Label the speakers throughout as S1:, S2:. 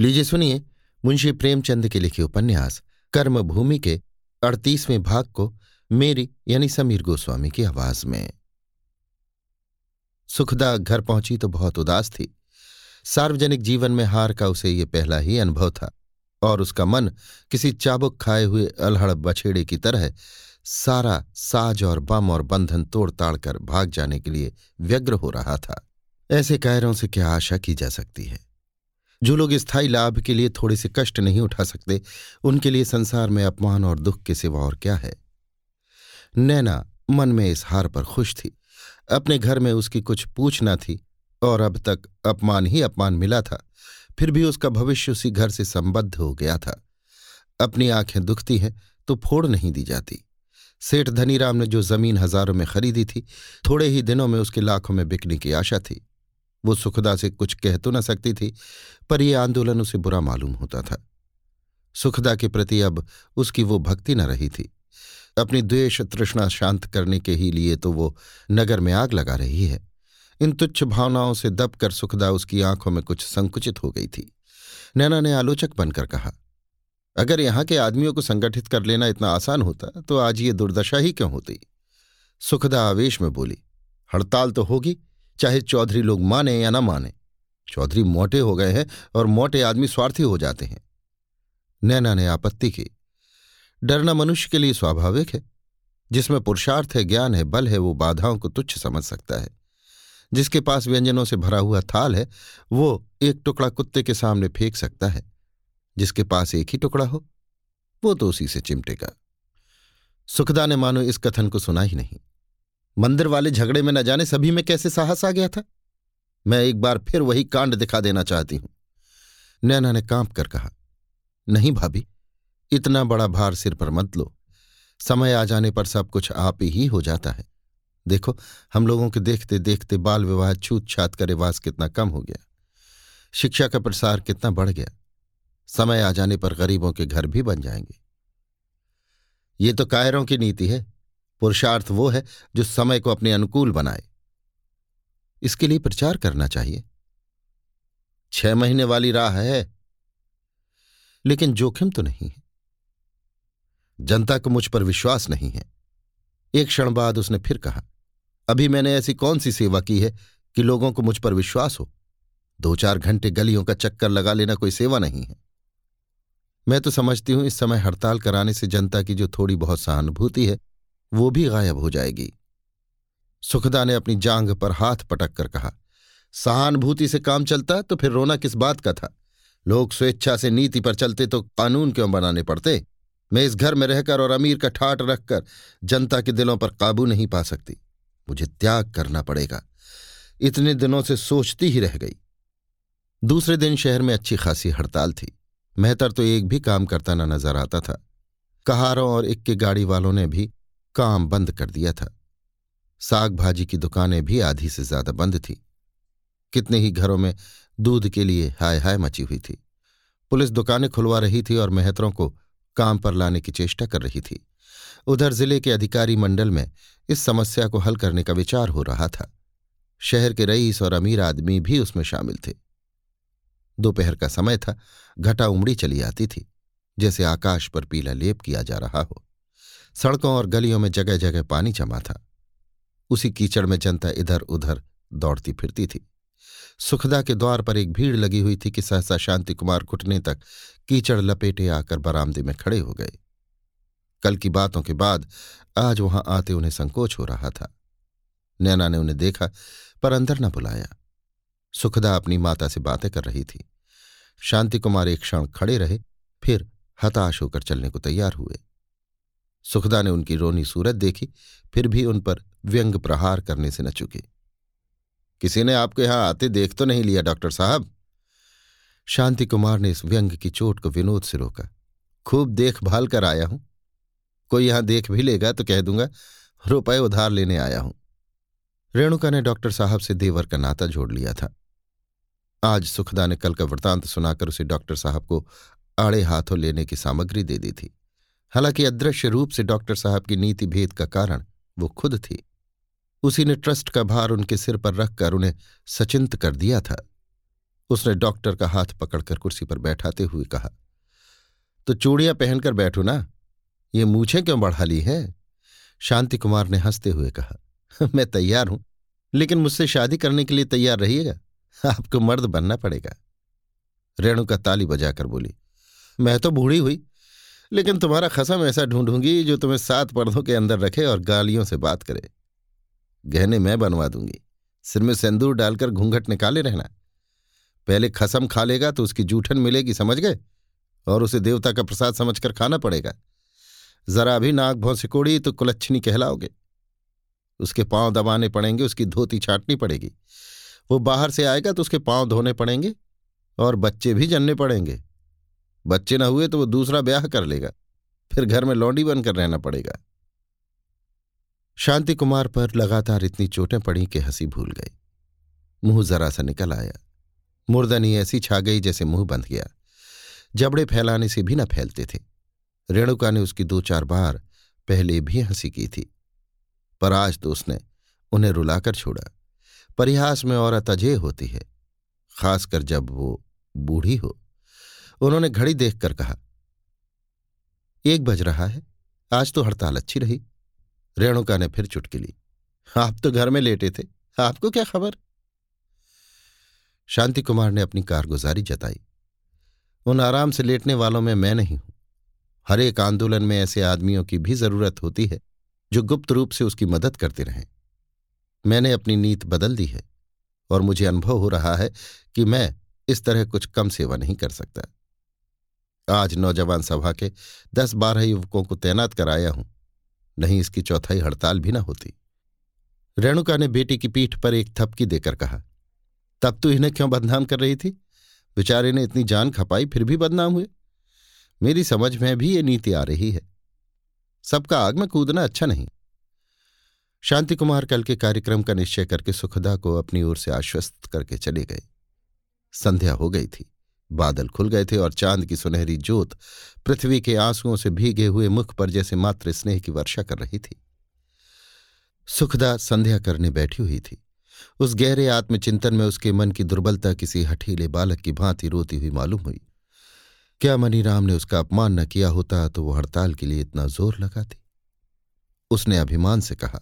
S1: लीजिए, सुनिए। मुंशी प्रेमचंद के लिखे उपन्यास, कर्मभूमि के अड़तीसवें भाग को मेरी, यानी समीर गोस्वामी की आवाज़ में। सुखदा घर पहुँची तो बहुत उदास थी। सार्वजनिक जीवन में हार का उसे ये पहला ही अनुभव था, और उसका मन किसी चाबुक खाए हुए अलहड़ बछेड़े की तरह सारा साज और बम और बंधन तोड़ ताड़ कर भाग जाने के लिए व्यग्र हो रहा था। ऐसे कायरों से क्या आशा की जा सकती है? जो लोग स्थायी लाभ के लिए थोड़े से कष्ट नहीं उठा सकते, उनके लिए संसार में अपमान और दुख के सिवा और क्या है? नैना मन में इस हार पर खुश थी। अपने घर में उसकी कुछ पूछ न थी और अब तक अपमान ही अपमान मिला था। फिर भी उसका भविष्य उसी घर से संबद्ध हो गया था। अपनी आँखें दुखती हैं तो फोड़ नहीं दी जाती। सेठ धनीराम ने जो ज़मीन हज़ारों में खरीदी थी, थोड़े ही दिनों में उसके लाखों में बिकने की आशा थी। वो सुखदा से कुछ कह तो न सकती थी, पर यह आंदोलन उसे बुरा मालूम होता था। सुखदा के प्रति अब उसकी वो भक्ति न रही थी। अपनी द्वेष तृष्णा शांत करने के ही लिए तो वो नगर में आग लगा रही है। इन तुच्छ भावनाओं से दबकर सुखदा उसकी आँखों में कुछ संकुचित हो गई थी। नैना ने आलोचक बनकर कहा, अगर यहाँ के आदमियों को संगठित कर लेना इतना आसान होता तो आज ये दुर्दशा ही क्यों होती? सुखदा आवेश में बोली, हड़ताल तो होगी चाहे चौधरी लोग माने या ना माने। चौधरी मोटे हो गए हैं और मोटे आदमी स्वार्थी हो जाते हैं। नैना ने आपत्ति की। डरना मनुष्य के लिए स्वाभाविक है। जिसमें पुरुषार्थ है, ज्ञान है, बल है, वो बाधाओं को तुच्छ समझ सकता है। जिसके पास व्यंजनों से भरा हुआ थाल है, वो एक टुकड़ा कुत्ते के सामने फेंक सकता है। जिसके पास एक ही टुकड़ा हो, वो तो उसी से चिमटेगा। सुखदा ने मानो इस कथन को सुना ही नहीं। मंदिर वाले झगड़े में न जाने सभी में कैसे साहस आ गया था। मैं एक बार फिर वही कांड दिखा देना चाहती हूँ। नैना ने काँप कर कहा, नहीं भाभी, इतना बड़ा भार सिर पर मत लो। समय आ जाने पर सब कुछ आप ही हो जाता है। देखो, हम लोगों के देखते देखते बाल विवाह छूत छात का रिवाज कितना कम हो गया। शिक्षा का प्रसार कितना बढ़ गया। समय आ जाने पर गरीबों के घर भी बन जाएँगे। ये तो कायरों की नीति है। पुरुषार्थ वो है जो समय को अपने अनुकूल बनाए। इसके लिए प्रचार करना चाहिए। छह महीने वाली राह है, लेकिन जोखिम तो नहीं है। जनता को मुझ पर विश्वास नहीं है। एक क्षण बाद उसने फिर कहा, अभी मैंने ऐसी कौन सी सेवा की है कि लोगों को मुझ पर विश्वास हो? दो चार घंटे गलियों का चक्कर लगा लेना कोई सेवा नहीं है। मैं तो समझती हूँ इस समय हड़ताल कराने से जनता की जो थोड़ी बहुत सहानुभूति है वो भी गायब हो जाएगी। सुखदा ने अपनी जांग पर हाथ पटक कर कहा, सहानुभूति से काम चलता तो फिर रोना किस बात का था? लोग स्वेच्छा से नीति पर चलते तो कानून क्यों बनाने पड़ते? मैं इस घर में रहकर और अमीर का ठाट रखकर जनता के दिलों पर काबू नहीं पा सकती। मुझे त्याग करना पड़ेगा। इतने दिनों से सोचती ही रह गई। दूसरे दिन शहर में अच्छी खासी हड़ताल थी। मेहतर तो एक भी काम करता न नज़र आता था। कहारों और इक्के गाड़ी वालों ने भी काम बंद कर दिया था। साग भाजी की दुकानें भी आधी से ज़्यादा बंद थी। कितने ही घरों में दूध के लिए हाय हाय मची हुई थी। पुलिस दुकानें खुलवा रही थी और मेहतरों को काम पर लाने की चेष्टा कर रही थी। उधर ज़िले के अधिकारी मंडल में इस समस्या को हल करने का विचार हो रहा था। शहर के रईस और अमीर आदमी भी उसमें शामिल थे। दोपहर का समय था, घटा उमड़ी चली आती थी, जैसे आकाश पर पीला लेप किया जा रहा हो। सड़कों और गलियों में जगह जगह पानी जमा था। उसी कीचड़ में जनता इधर उधर दौड़ती फिरती थी। सुखदा के द्वार पर एक भीड़ लगी हुई थी कि सहसा शांति कुमार घुटने तक कीचड़ लपेटे आकर बरामदे में खड़े हो गए। कल की बातों के बाद आज वहाँ आते उन्हें संकोच हो रहा था। नैना ने उन्हें देखा, पर अंदर न बुलाया। सुखदा अपनी माता से बातें कर रही थी। शांति कुमार एक क्षण खड़े रहे, फिर हताश होकर चलने को तैयार हुए। सुखदा ने उनकी रोनी सूरत देखी, फिर भी उन पर व्यंग प्रहार करने से न चुके। किसी ने आपको यहाँ आते देख तो नहीं लिया, डॉक्टर साहब? शांति कुमार ने इस व्यंग की चोट को विनोद से रोका। खूब देखभाल कर आया हूँ। कोई यहाँ देख भी लेगा तो कह दूँगा, रुपए उधार लेने आया हूँ। रेणुका ने डॉक्टर साहब से देवर का नाता जोड़ लिया था। आज सुखदा ने कल का वृतांत सुनाकर उसे डॉक्टर साहब को आड़े हाथों लेने की सामग्री दे दी थी। हालाँकि अदृश्य रूप से डॉक्टर साहब की नीति भेद का कारण वो खुद थी। उसी ने ट्रस्ट का भार उनके सिर पर रखकर उन्हें सचिंत कर दिया था। उसने डॉक्टर का हाथ पकड़कर कुर्सी पर बैठाते हुए कहा तो चूड़ियाँ पहनकर बैठो ना। ये मूछें क्यों बढ़ा ली हैं? शांति कुमार ने हँसते हुए कहा मैं तैयार हूँ, लेकिन मुझसे शादी करने के लिए तैयार रहिएगा। आपको मर्द बनना पड़ेगा। रेणु का ताली बजाकर बोली, मैं तो बूढ़ी हुई लेकिन तुम्हारा खसम ऐसा ढूंढूँगी जो तुम्हें सात पर्दों के अंदर रखे और गालियों से बात करे। गहने मैं बनवा दूँगी। सिर में सिंदूर डालकर घूंघट निकाले रहना। पहले खसम खा लेगा तो उसकी जूठन मिलेगी, समझ गए? और उसे देवता का प्रसाद समझकर खाना पड़ेगा। जरा भी नाक भौ सिकोड़ी तो कुलच्छनी कहलाओगे। उसके पाँव दबाने पड़ेंगे, उसकी धोती छाटनी पड़ेगी। वो बाहर से आएगा तो उसके पाँव धोने पड़ेंगे और बच्चे भी जनने पड़ेंगे। बच्चे न हुए तो वो दूसरा ब्याह कर लेगा। फिर घर में लौंडी बनकर रहना पड़ेगा। शांति कुमार पर लगातार इतनी चोटें पड़ी कि हँसी भूल गई। मुँह जरा सा निकल आया। मुर्दनी ऐसी छा गई जैसे मुँह बंध गया। जबड़े फैलाने से भी न फैलते थे। रेणुका ने उसकी दो चार बार पहले भी हँसी की थी। पर आज तो उसने उन्हें रुलाकर छोड़ा। परिहास में औरत अजय होती है, खासकर जब वो बूढ़ी हो। उन्होंने घड़ी देखकर कहा, एक बज रहा है, आज तो हड़ताल अच्छी रही। रेणुका ने फिर चुटकी ली, आप तो घर में लेटे थे, आपको क्या खबर? शांति कुमार ने अपनी कारगुजारी जताई, उन आराम से लेटने वालों में मैं नहीं हूँ। हर एक आंदोलन में ऐसे आदमियों की भी ज़रूरत होती है, जो गुप्त रूप से उसकी मदद करते रहें। मैंने अपनी नीत बदल दी है, और मुझे अनुभव हो रहा है कि मैं इस तरह कुछ कम सेवा नहीं कर सकता। आज नौजवान सभा के दस बारह युवकों को तैनात कराया हूँ। नहीं इसकी चौथाई हड़ताल भी ना होती। रेणुका ने बेटी की पीठ पर एक थपकी देकर कहा, तब तू इन्हें क्यों बदनाम कर रही थी? बेचारे ने इतनी जान खपाई, फिर भी बदनाम हुए। मेरी समझ में भी ये नीति आ रही है। सबका आग में कूदना अच्छा नहीं। शांति कुमार कल के कार्यक्रम का निश्चय करके सुखदा को अपनी ओर से आश्वस्त करके चले गए। संध्या हो गई थी। बादल खुल गए थे और चाँद की सुनहरी जोत पृथ्वी के आंसुओं से भीगे हुए मुख पर जैसे मात्र स्नेह की वर्षा कर रही थी। सुखदा संध्या करने बैठी हुई थी। उस गहरे आत्मचिंतन में उसके मन की दुर्बलता किसी हठीले बालक की भांति रोती हुई मालूम हुई। क्या मनीराम ने उसका अपमान न किया होता तो वो हड़ताल के लिए इतना ज़ोर लगाती? उसने अभिमान से कहा,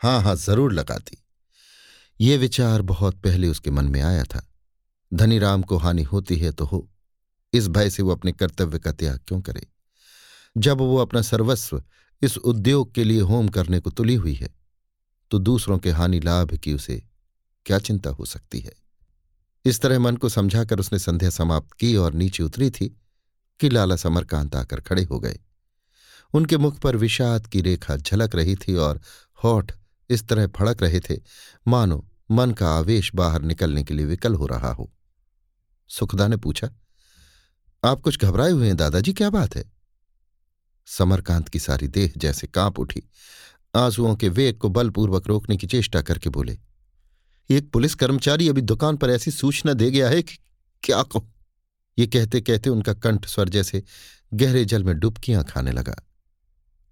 S1: हाँ हाँ, ज़रूर लगाती। ये विचार बहुत पहले उसके मन में आया था। धनीराम को हानि होती है तो हो। इस भय से वो अपने कर्तव्य का त्याग क्यों करे? जब वो अपना सर्वस्व इस उद्योग के लिए होम करने को तुली हुई है तो दूसरों के हानि लाभ की उसे क्या चिंता हो सकती है? इस तरह मन को समझाकर उसने संध्या समाप्त की और नीचे उतरी थी कि लाला समरकांत आकर खड़े हो गए। उनके मुख पर विषाद की रेखा झलक रही थी और होठ इस तरह फड़क रहे थे, मानो मन का आवेश बाहर निकलने के लिए विकल हो रहा हो। सुखदा ने पूछा, आप कुछ घबराए हुए हैं, दादाजी? क्या बात है? समरकांत की सारी देह जैसे काँप उठी। आंसुओं के वेग को बलपूर्वक रोकने की चेष्टा करके बोले एक पुलिस कर्मचारी अभी दुकान पर ऐसी सूचना दे गया है कि क्या कहूँ? ये कहते कहते उनका कंठ स्वर जैसे गहरे जल में डुबकियाँ खाने लगा।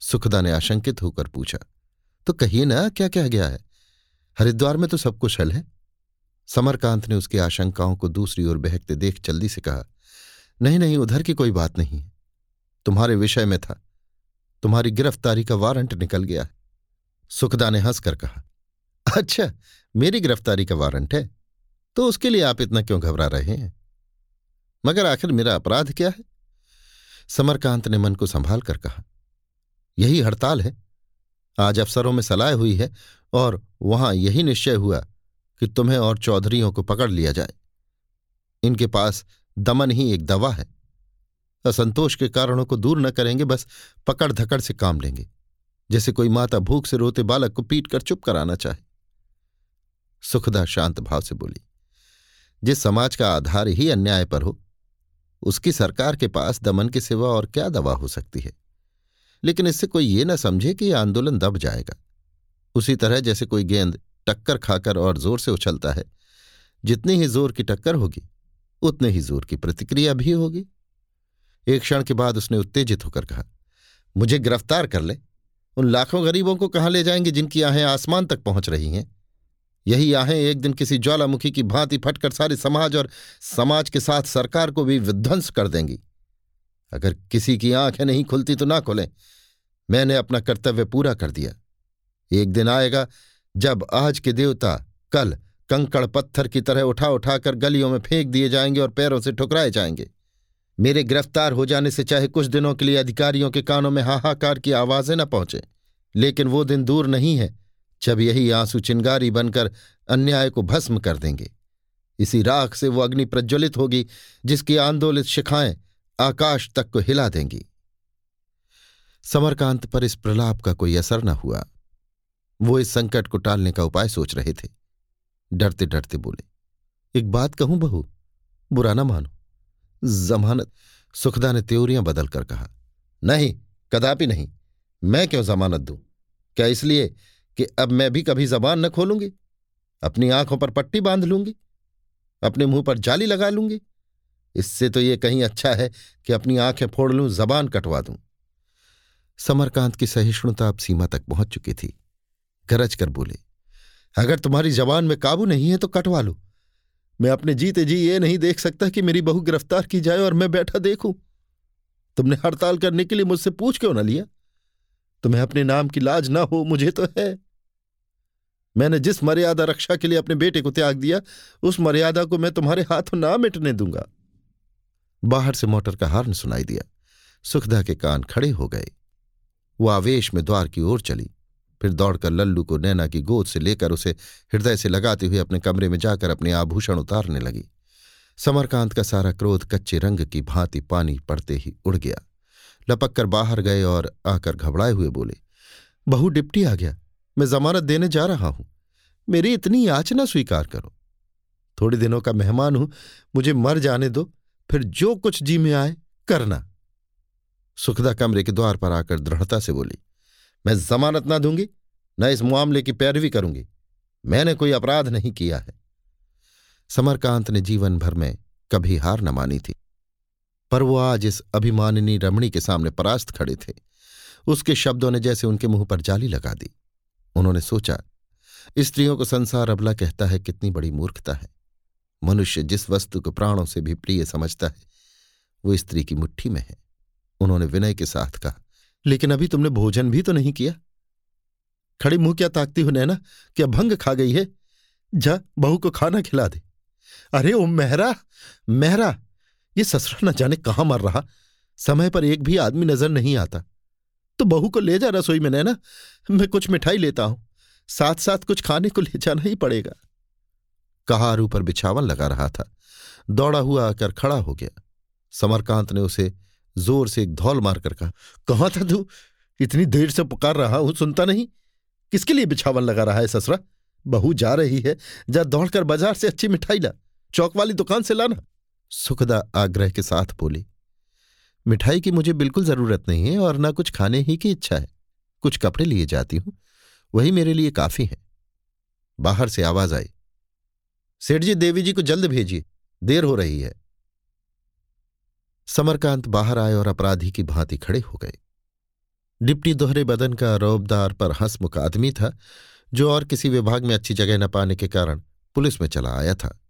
S1: सुखदा ने आशंकित होकर पूछा तो कहिए ना, क्या कह गया है? हरिद्वार में तो सब कुशल है। समरकांत ने उसकी आशंकाओं को दूसरी ओर बहकते देख जल्दी से कहा, नहीं नहीं, उधर की कोई बात नहीं। है तुम्हारे विषय में था। तुम्हारी गिरफ्तारी का वारंट निकल गया सुखदा ने हंसकर कहा अच्छा मेरी गिरफ्तारी का वारंट है तो उसके लिए आप इतना क्यों घबरा रहे हैं? मगर आखिर मेरा अपराध क्या है? समरकांत ने मन को संभाल कर कहा, यही हड़ताल है। आज अफसरों में सलाह हुई है और वहाँ यही निश्चय हुआ कि तुम्हें और चौधरियों को पकड़ लिया जाए। इनके पास दमन ही एक दवा है। असंतोष के कारणों को दूर न करेंगे, बस पकड़ धकड़ से काम लेंगे, जैसे कोई माता भूख से रोते बालक को पीट कर चुप कराना चाहे। सुखदा शांत भाव से बोली, जिस समाज का आधार ही अन्याय पर हो, उसकी सरकार के पास दमन के सिवा और क्या दवा हो सकती है? लेकिन इससे कोई ये ना समझे कि आंदोलन दब जाएगा। उसी तरह जैसे कोई गेंद टक्कर खाकर और ज़ोर से उछलता है। जितनी ही ज़ोर की टक्कर होगी, उतने ही ज़ोर की प्रतिक्रिया भी होगी। एक क्षण के बाद उसने उत्तेजित होकर कहा, मुझे गिरफ़्तार कर ले। उन लाखों गरीबों को कहाँ ले जाएँगे जिनकी आहें आसमान तक पहुँच रही हैं? यही आहें एक दिन किसी ज्वालामुखी की भांति फटकर सारे समाज और समाज के साथ सरकार को भी विध्वंस कर देंगी। अगर किसी की आँखें नहीं खुलती तो ना खुलें। मैंने अपना कर्तव्य पूरा कर दिया। एक दिन आएगा जब आज के देवता कल कंकड़ पत्थर की तरह उठा उठाकर गलियों में फेंक दिए जाएँगे और पैरों से ठुकराए जाएँगे। मेरे गिरफ़्तार हो जाने से चाहे कुछ दिनों के लिए अधिकारियों के कानों में हाहाकार की आवाज़ें न पहुँचे, लेकिन वो दिन दूर नहीं है जब यही आँसू चिंगारी बनकर अन्याय को भस्म कर देंगे। इसी राख से वो अग्नि प्रज्वलित होगी, जिसकी आंदोलित शिखाएँ आकाश तक को हिला देंगी। समरकांत पर इस प्रलाप का कोई असर न हुआ। वो इस संकट को टालने का उपाय सोच रहे थे। डरते डरते बोले, एक बात कहूँ बहू? बुरा ना मानो। जमानत सुखदा ने त्योरियाँ बदल कर कहा, नहीं, कदापि नहीं। मैं क्यों जमानत दूँ? क्या इसलिए कि अब मैं भी कभी जबान न खोलूँगी? अपनी आँखों पर पट्टी बाँध लूँगी? अपने मुँह पर जाली लगा लूँगी? इससे तो ये कहीं अच्छा है कि अपनी आँखें फोड़ लूँ, जबान कटवा दूँ। समरकांत की सहिष्णुता अब सीमा तक पहुँच चुकी थी। गरज कर बोले, अगर तुम्हारी जबान में काबू नहीं है तो कटवा लो। मैं अपने जीते जी ये नहीं देख सकता कि मेरी बहू गिरफ़्तार की जाए और मैं बैठा देखूँ। तुमने हड़ताल करने के लिए मुझसे पूछ क्यों ना लिया? तुम्हें अपने नाम की लाज ना हो, मुझे तो है। मैंने जिस मर्यादा रक्षा के लिए अपने बेटे को त्याग दिया, उस मर्यादा को मैं तुम्हारे हाथों ना मिटने दूँगा। बाहर से मोटर का हार्न सुनाई दिया। सुखदा के कान खड़े हो गए। वो आवेश में द्वार की ओर चली। फिर दौड़कर लल्लू को नैना की गोद से लेकर उसे हृदय से लगाते हुए अपने कमरे में जाकर अपने आभूषण उतारने लगी। समरकांत का सारा क्रोध कच्चे रंग की भांति पानी पड़ते ही उड़ गया। लपक कर बाहर गए और आकर घबराए हुए बोले, बहु डिप्टी आ गया। मैं जमानत देने जा रहा हूँ। मेरी इतनी याचना स्वीकार करो। थोड़े दिनों का मेहमान हूँ, मुझे मर जाने दो, फिर जो कुछ जी में आए, करना। सुखदा कमरे के द्वार पर आकर दृढ़ता से बोली मैं जमानत ना दूँगी, न इस मामले की पैरवी करूँगी। मैंने कोई अपराध नहीं किया है। समरकांत ने जीवन भर में कभी हार न मानी थी, पर वो आज इस अभिमानिनी रमणी के सामने परास्त खड़े थे। उसके शब्दों ने जैसे उनके मुँह पर जाली लगा दी। उन्होंने सोचा, स्त्रियों को संसार अबला कहता है कितनी बड़ी मूर्खता है। मनुष्य जिस वस्तु को प्राणों से भी प्रिय समझता है, वो स्त्री की मुट्ठी में है। उन्होंने विनय के साथ कहा लेकिन अभी तुमने भोजन भी तो नहीं किया। खड़ी मुँह क्या ताकती हो नैना क्या भंग खा गई है? जा, बहू को खाना खिला दे। अरे, ओ मेहरा मेहरा, ये ससुरा न जाने कहाँ मर रहा। समय पर एक भी आदमी नज़र नहीं आता। तो बहू को ले जा रसोई में नैना, मैं कुछ मिठाई लेता हूँ। साथ साथ कुछ खाने को ले जाना ही पड़ेगा। कहार ऊपर बिछावन लगा रहा था। दौड़ा हुआ आकर खड़ा हो गया। समरकांत ने उसे ज़ोर से एक धौल मारकर कहा, कहाँ था तू? इतनी देर से पुकार रहा हूँ, सुनता नहीं? किसके लिए बिछावन लगा रहा है ससुरा? बहू जा रही है, जा दौड़कर बाज़ार से अच्छी मिठाई ला, चौक वाली दुकान से लाना। सुखदा आग्रह के साथ बोली, मिठाई की मुझे बिल्कुल ज़रूरत नहीं है और ना कुछ खाने ही की इच्छा है। कुछ कपड़े लिए जाती हूँ, वही मेरे लिए काफ़ी है। बाहर से आवाज़ आई, सेठ जी, देवी जी को जल्द भेजिए, देर हो रही है। समरकांत बाहर आए और अपराधी की भांति खड़े हो गए। डिप्टी दोहरे बदन का रौबदार पर हंसमुख आदमी था, जो और किसी विभाग में अच्छी जगह न पाने के कारण पुलिस में चला आया था।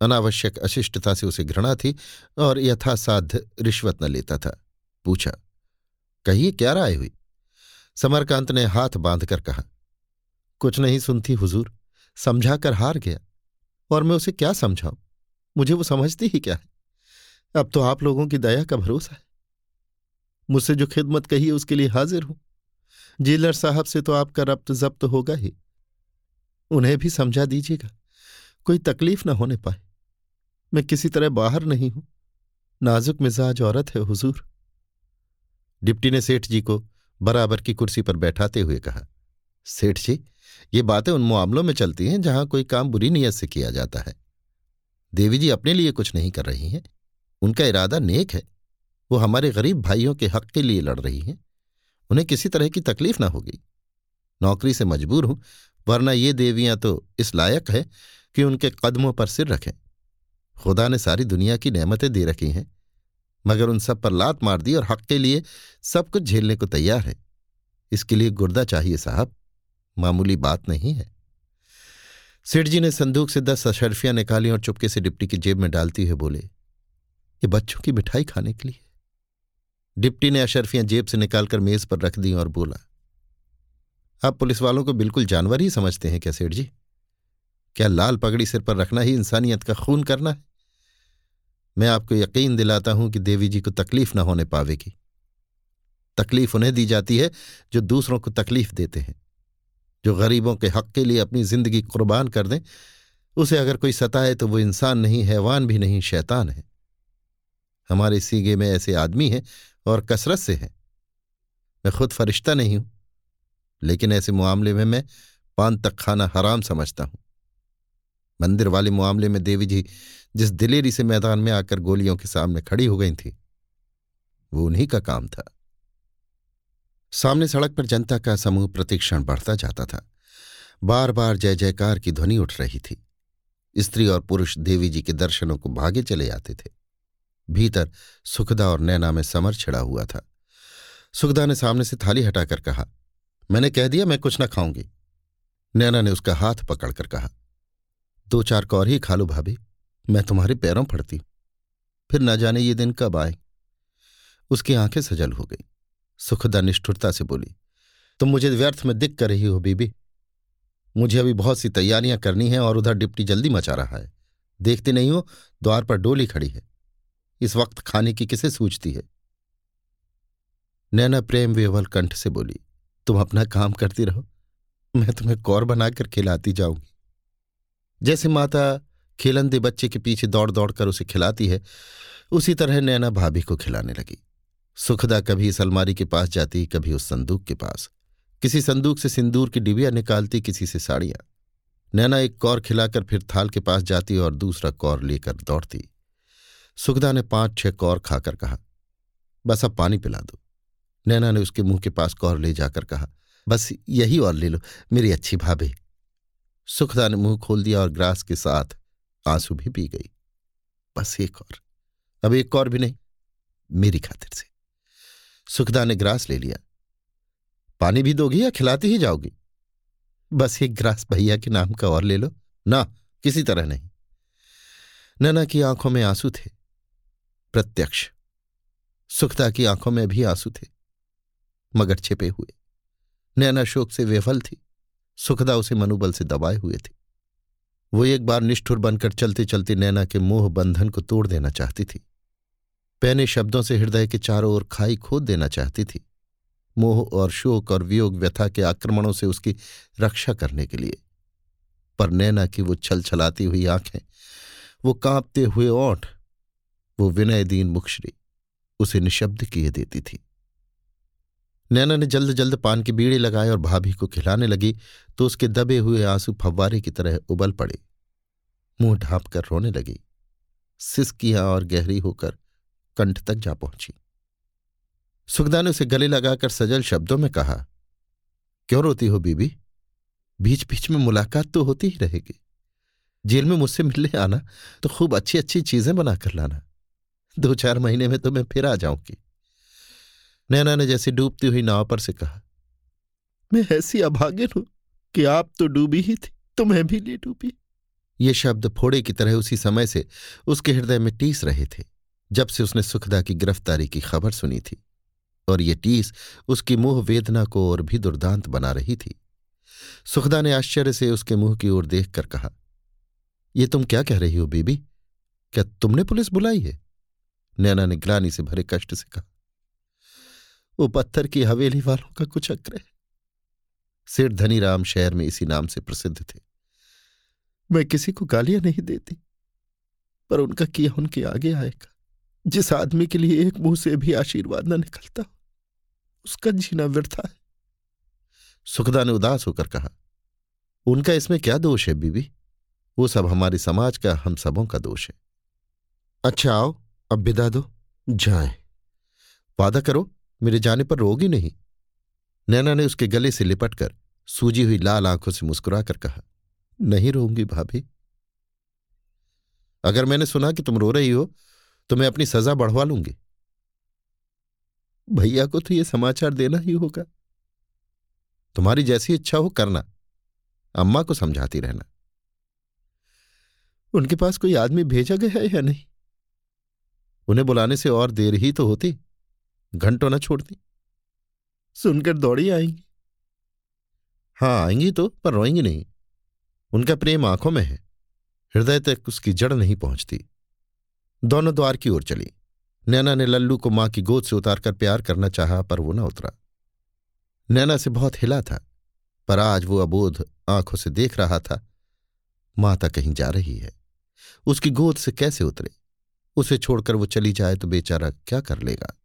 S1: अनावश्यक अशिष्टता से उसे घृणा थी और यथासाध्य रिश्वत न लेता था। पूछा, कहिए, क्या राय हुई? समरकांत ने हाथ बांधकर कहा, कुछ नहीं सुनती हुजूर, समझाकर हार गया। और मैं उसे क्या समझाऊं? मुझे वो समझती ही क्या है? अब तो आप लोगों की दया का भरोसा है। मुझसे जो खिदमत कही है, उसके लिए हाजिर हूँ। जेलर साहब से तो आपका रब्त जब्त होगा ही। उन्हें भी समझा दीजिएगा, कोई तकलीफ़ ना होने पाए। मैं किसी तरह बाहर नहीं हूँ। नाजुक मिजाज औरत है, हुजूर। डिप्टी ने सेठ जी को बराबर की कुर्सी पर बैठाते हुए कहा, सेठ जी, ये बातें उन मामलों में चलती हैं जहाँ कोई काम बुरी नीयत से किया जाता है। देवी जी अपने लिए कुछ नहीं कर रही हैं। उनका इरादा नेक है। वो हमारे गरीब भाइयों के हक के लिए लड़ रही हैं। उन्हें किसी तरह की तकलीफ़ ना होगी नौकरी से मजबूर हूँ, वरना ये देवियाँ तो इस लायक है कि उनके कदमों पर सिर रखें। खुदा ने सारी दुनिया की नेमतें दे रखी हैं, मगर उन सब पर लात मार दी और हक के लिए सब कुछ झेलने को तैयार है। इसके लिए गुर्दा चाहिए साहब, मामूली बात नहीं है। सेठ जी ने संदूक से दस अशरफियाँ निकाली और चुपके से डिप्टी की जेब में डालती हुए बोले ये बच्चों की मिठाई खाने के लिए। डिप्टी ने अशरफियाँ जेब से निकालकर मेज पर रख दी और बोला, आप पुलिस वालों को बिल्कुल जानवर ही समझते हैं क्या, सेठ जी? क्या लाल पगड़ी सिर पर रखना ही इंसानियत का खून करना है? मैं आपको यकीन दिलाता हूँ कि देवी जी को तकलीफ़ ना होने पावेगी। तकलीफ़ उन्हें दी जाती है जो दूसरों को तकलीफ़ देते हैं। जो गरीबों के हक के लिए अपनी ज़िंदगी कुर्बान कर दें, उसे अगर कोई सताए तो वो इंसान नहीं, हैवान भी नहीं, शैतान है। हमारे सीगे में ऐसे आदमी हैं और कसरत से हैं। मैं खुद फरिश्ता नहीं हूँ, लेकिन ऐसे मामले में मैं पान तक खाना हराम समझता हूँ। मंदिर वाले मामले में देवी जी जिस दिलेरी से मैदान में आकर गोलियों के सामने खड़ी हो गई थी, वो उन्हीं का काम था। सामने सड़क पर जनता का समूह प्रतिक्षण बढ़ता जाता था। बार बार जय जयकार की ध्वनि उठ रही थी। स्त्री और पुरुष देवी जी के दर्शनों को भागे चले आते थे। भीतर सुखदा और नैना में समर छिड़ा हुआ था। सुखदा ने सामने से थाली हटाकर कहा, मैंने कह दिया मैं कुछ न खाऊँगी। नैना ने उसका हाथ पकड़कर कहा, दो चार कौर ही खा लो भाभी, मैं तुम्हारे पैरों पड़ती हूँ। फिर न जाने ये दिन कब आए? उसकी आँखें सजल हो गई। सुखदा निष्ठुरता से बोली, तुम मुझे व्यर्थ में दिख कर रही हो बीबी। मुझे अभी बहुत सी तैयारियाँ करनी हैं और उधर डिप्टी जल्दी मचा रहा है। देखते नहीं हो, द्वार पर डोली खड़ी है। इस वक्त खाने की किसे सूझती है? नैना प्रेम वेवल कंठ से बोली, तुम अपना काम करती रहो, मैं तुम्हें कौर बनाकर खिलाती जाऊँगी। जैसे माता खेलंदे बच्चे के पीछे दौड़ दौड़ कर उसे खिलाती है, उसी तरह नैना भाभी को खिलाने लगी। सुखदा कभी इस अलमारी के पास जाती, कभी उस संदूक के पास। किसी संदूक से सिंदूर की डिबिया निकालती, किसी से साड़ियाँ। नैना एक कौर खिलाकर फिर थाल के पास जाती और दूसरा कौर लेकर दौड़ती। सुखदा ने पाँच, छह कौर खाकर कहा, बस अब पानी पिला दो। नैना ने उसके मुँह के पास कौर ले जाकर कहा, बस यही और ले लो, मेरी अच्छी भाभी। सुखदा ने मुँह खोल दिया और ग्रास के साथ आँसू भी पी गई। बस एक और, अब एक और भी नहीं, मेरी खातिर से। सुखदा ने ग्रास ले लिया। पानी भी दोगी या खिलाती ही जाओगी? बस एक ग्रास भैया के नाम का और ले लो। ना, किसी तरह नहीं। नैना की आँखों में आँसू थे। प्रत्यक्ष। सुखदा की आँखों में भी आँसू थे, मगर छिपे हुए। नैना शोक से वेफल थी, सुखदा उसे मनोबल से दबाए हुए थी। वो एक बार निष्ठुर बनकर चलते चलते नैना के मोह बंधन को तोड़ देना चाहती थी। पहने शब्दों से हृदय के चारों ओर खाई खोद देना चाहती थी। मोह और शोक और वियोग व्यथा के आक्रमणों से उसकी रक्षा करने के लिए। पर नैना की वो छल छलाती हुई आँखें, वो कांपते हुए ओठ वो विनय दीन मुखश्री उसे निशब्द किए देती थी। नैना ने जल्द जल्द पान की बीड़ी लगाए और भाभी को खिलाने लगी तो उसके दबे हुए आँसू फव्वारे की तरह उबल पड़े। मुँह ढांप कर रोने लगी। सिसकियाँ और गहरी होकर कंठ तक जा पहुँची। सुखदा ने उसे गले लगाकर सजल शब्दों में कहा, क्यों रोती हो बीबी? बीच बीच में मुलाकात तो होती ही रहेगी। जेल में मुझसे मिलने आना तो खूब अच्छी अच्छी चीज़ें बनाकर लाना। दो चार महीने में तो मैं फिर आ जाऊँगी। नैना ने जैसे डूबती हुई नाव पर से कहा, मैं ऐसी अभागिन हूँ कि आप तो डूबी ही थी तो मैं भी नहीं डूबी। ये शब्द फोड़े की तरह उसी समय से उसके हृदय में टीस रहे थे, जब से उसने सुखदा की गिरफ्तारी की खबर सुनी थी, और ये टीस उसकी मुँह वेदना को और भी दुर्दांत बना रही थी। सुखदा ने आश्चर्य से उसके मुँह की ओर देखकर कहा यह तुम क्या कह रही हो, बीबी? क्या तुमने पुलिस बुलाई है? नैना ने ग्लानी से भरे कष्ट से कहा, वो पत्थर की हवेली वालों का कुछ अक्र है। सेठ धनीराम शहर में इसी नाम से प्रसिद्ध थे। मैं किसी को गालियाँ नहीं देती, पर उनका किया उनके आगे आएगा। जिस आदमी के लिए एक मुँह से भी आशीर्वाद न निकलता, उसका जीना व्यर्था है। सुखदा ने उदास होकर कहा, उनका इसमें क्या दोष है बीबी? वो सब हमारे समाज का, हम सबों का दोष है। अच्छा आओ अब विदा दो, जाए। वादा करो, मेरे जाने पर रोगी नहीं। नैना ने उसके गले से लिपट कर सूजी हुई लाल आँखों से मुस्कुराकर कहा, नहीं रोऊँगी भाभी। अगर मैंने सुना कि तुम रो रही हो तो मैं अपनी सजा बढ़वा लूँगी। भैया को तो यह समाचार देना ही होगा। तुम्हारी जैसी इच्छा हो करना, अम्मा को समझाती रहना। उनके पास कोई आदमी भेजा गया है या नहीं? उन्हें बुलाने से और देर ही तो होती। घंटों न छोड़ती। सुनकर दौड़ी आएँगी। हाँ आएँगी तो पर रोएँगी नहीं। उनका प्रेम आँखों में है। हृदय तक उसकी जड़ नहीं पहुँचती। दोनों द्वार की ओर चली। नैना ने लल्लू को माँ की गोद से उतारकर प्यार करना चाहा पर वो न उतरा। नैना से बहुत हिला था पर आज वो अबोध आँखों से देख रहा था माता कहीं जा रही है। उसकी गोद से कैसे उतरे? उसे छोड़कर वो चली जाए तो बेचारा क्या कर लेगा?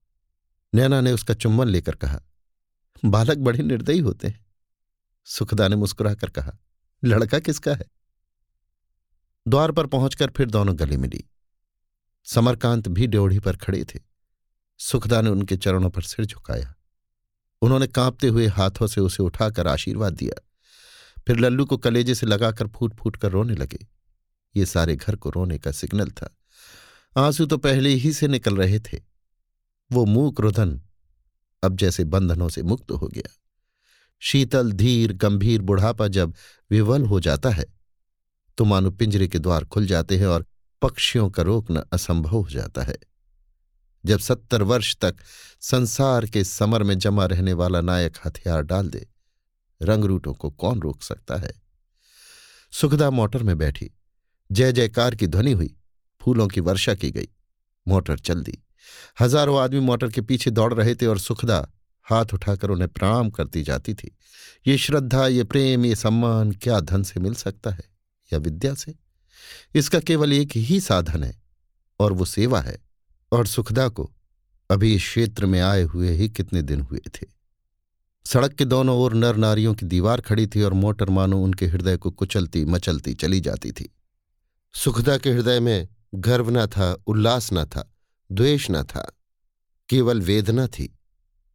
S1: नैना ने उसका चुम्बन लेकर कहा, बालक बड़े निर्दयी होते हैं। सुखदा ने मुस्कुराकर कहा, लड़का किसका है? द्वार पर पहुंचकर फिर दोनों गले मिली। समरकांत भी ड्योढ़ी पर खड़े थे। सुखदा ने उनके चरणों पर सिर झुकाया। उन्होंने कांपते हुए हाथों से उसे उठाकर आशीर्वाद दिया। फिर लल्लू को कलेजे से लगाकर फूट फूट कर रोने लगे। ये सारे घर को रोने का सिग्नल था। आँसू तो पहले ही से निकल रहे थे। वो मूक रुधन अब जैसे बंधनों से मुक्त हो गया। शीतल, धीर, गंभीर बुढ़ापा जब विवल हो जाता है तो मानो पिंजरे के द्वार खुल जाते हैं और पक्षियों का रोकना असंभव हो जाता है। जब सत्तर वर्ष तक संसार के समर में जमा रहने वाला नायक हथियार डाल दे, रंगरूटों को कौन रोक सकता है? सुखदा मोटर में बैठी, जय जयकार की ध्वनि हुई फूलों की वर्षा की गई। मोटर चल दी हज़ारों आदमी मोटर के पीछे दौड़ रहे थे और सुखदा हाथ उठाकर उन्हें प्रणाम करती जाती थी। ये श्रद्धा, ये प्रेम, ये सम्मान क्या धन से मिल सकता है या विद्या से? इसका केवल एक ही साधन है और वो सेवा है। और सुखदा को अभी इस क्षेत्र में आए हुए ही कितने दिन हुए थे। सड़क के दोनों ओर नर नारियों की दीवार खड़ी थी और मोटर मानो उनके हृदय को कुचलती मचलती चली जाती थी। सुखदा के हृदय में गर्व न था, उल्लास न था, द्वेष न था, केवल वेदना थी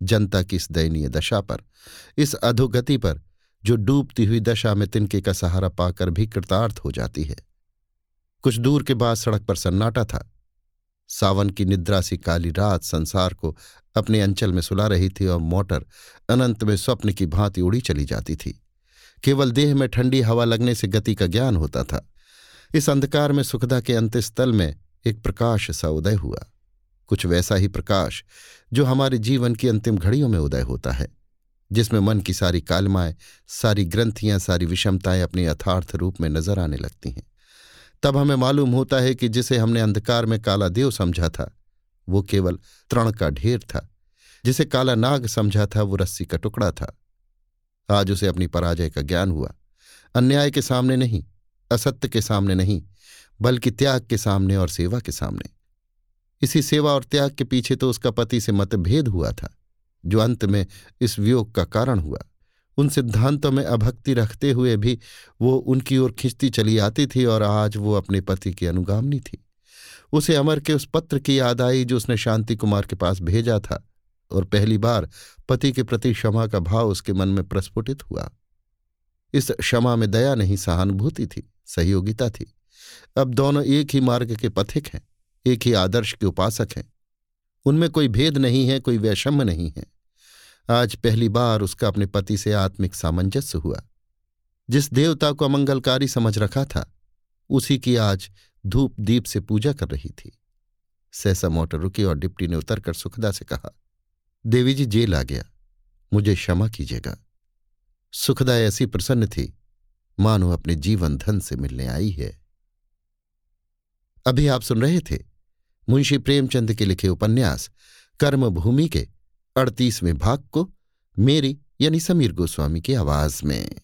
S1: जनता की इस दयनीय दशा पर, इस अधोगति पर, जो डूबती हुई दशा में तिनके का सहारा पाकर भी कृतार्थ हो जाती है। कुछ दूर के बाद सड़क पर सन्नाटा था। सावन की निद्रा सी काली रात संसार को अपने अंचल में सुला रही थी और मोटर अनंत में स्वप्न की भांति उड़ी चली जाती थी। केवल देह में ठंडी हवा लगने से गति का ज्ञान होता था। इस अंधकार में सुखदा के अंत्यस्थल में एक प्रकाश सा उदय हुआ। कुछ वैसा ही प्रकाश जो हमारे जीवन की अंतिम घड़ियों में उदय होता है, जिसमें मन की सारी कालमाएँ, सारी ग्रंथियाँ, सारी विषमताएँ अपने यथार्थ रूप में नज़र आने लगती हैं। तब हमें मालूम होता है कि जिसे हमने अंधकार में काला देव समझा था, वो केवल तृण का ढेर था। जिसे काला नाग समझा था, वो रस्सी का टुकड़ा था। आज उसे अपनी पराजय का ज्ञान हुआ। अन्याय के सामने नहीं असत्य के सामने नहीं, बल्कि त्याग के सामने और सेवा के सामने। इसी सेवा और त्याग के पीछे तो उसका पति से मतभेद हुआ था, जो अंत में इस वियोग का कारण हुआ। उन सिद्धांतों में अभक्ति रखते हुए भी वो उनकी ओर खिंचती चली आती थी और आज वो अपने पति की अनुगामनी थी। उसे अमर के उस पत्र की याद आई जो उसने शांति कुमार के पास भेजा था, और पहली बार पति के प्रति क्षमा का भाव उसके मन में प्रस्फुटित हुआ। इस क्षमा में दया नहीं, सहानुभूति थी। सहयोगिता थी। अब दोनों एक ही मार्ग के पथिक हैं, एक ही आदर्श के उपासक हैं। उनमें कोई भेद नहीं है, कोई वैषम्य नहीं है। आज पहली बार उसका अपने पति से आत्मिक सामंजस्य हुआ। जिस देवता को अमंगलकारी समझ रखा था, उसी की आज धूप दीप से पूजा कर रही थी। सहसा मोटर रुकी और डिप्टी ने उतरकर सुखदा से कहा, देवी जी, जेल आ गया। मुझे क्षमा कीजिएगा। सुखदा ऐसी प्रसन्न थी मानो अपने जीवन धन से मिलने आई है। अभी आप सुन रहे थे मुंशी प्रेमचंद के लिखे उपन्यास, कर्मभूमि के अड़तीसवें भाग को मेरी यानी समीर गोस्वामी की आवाज़ में।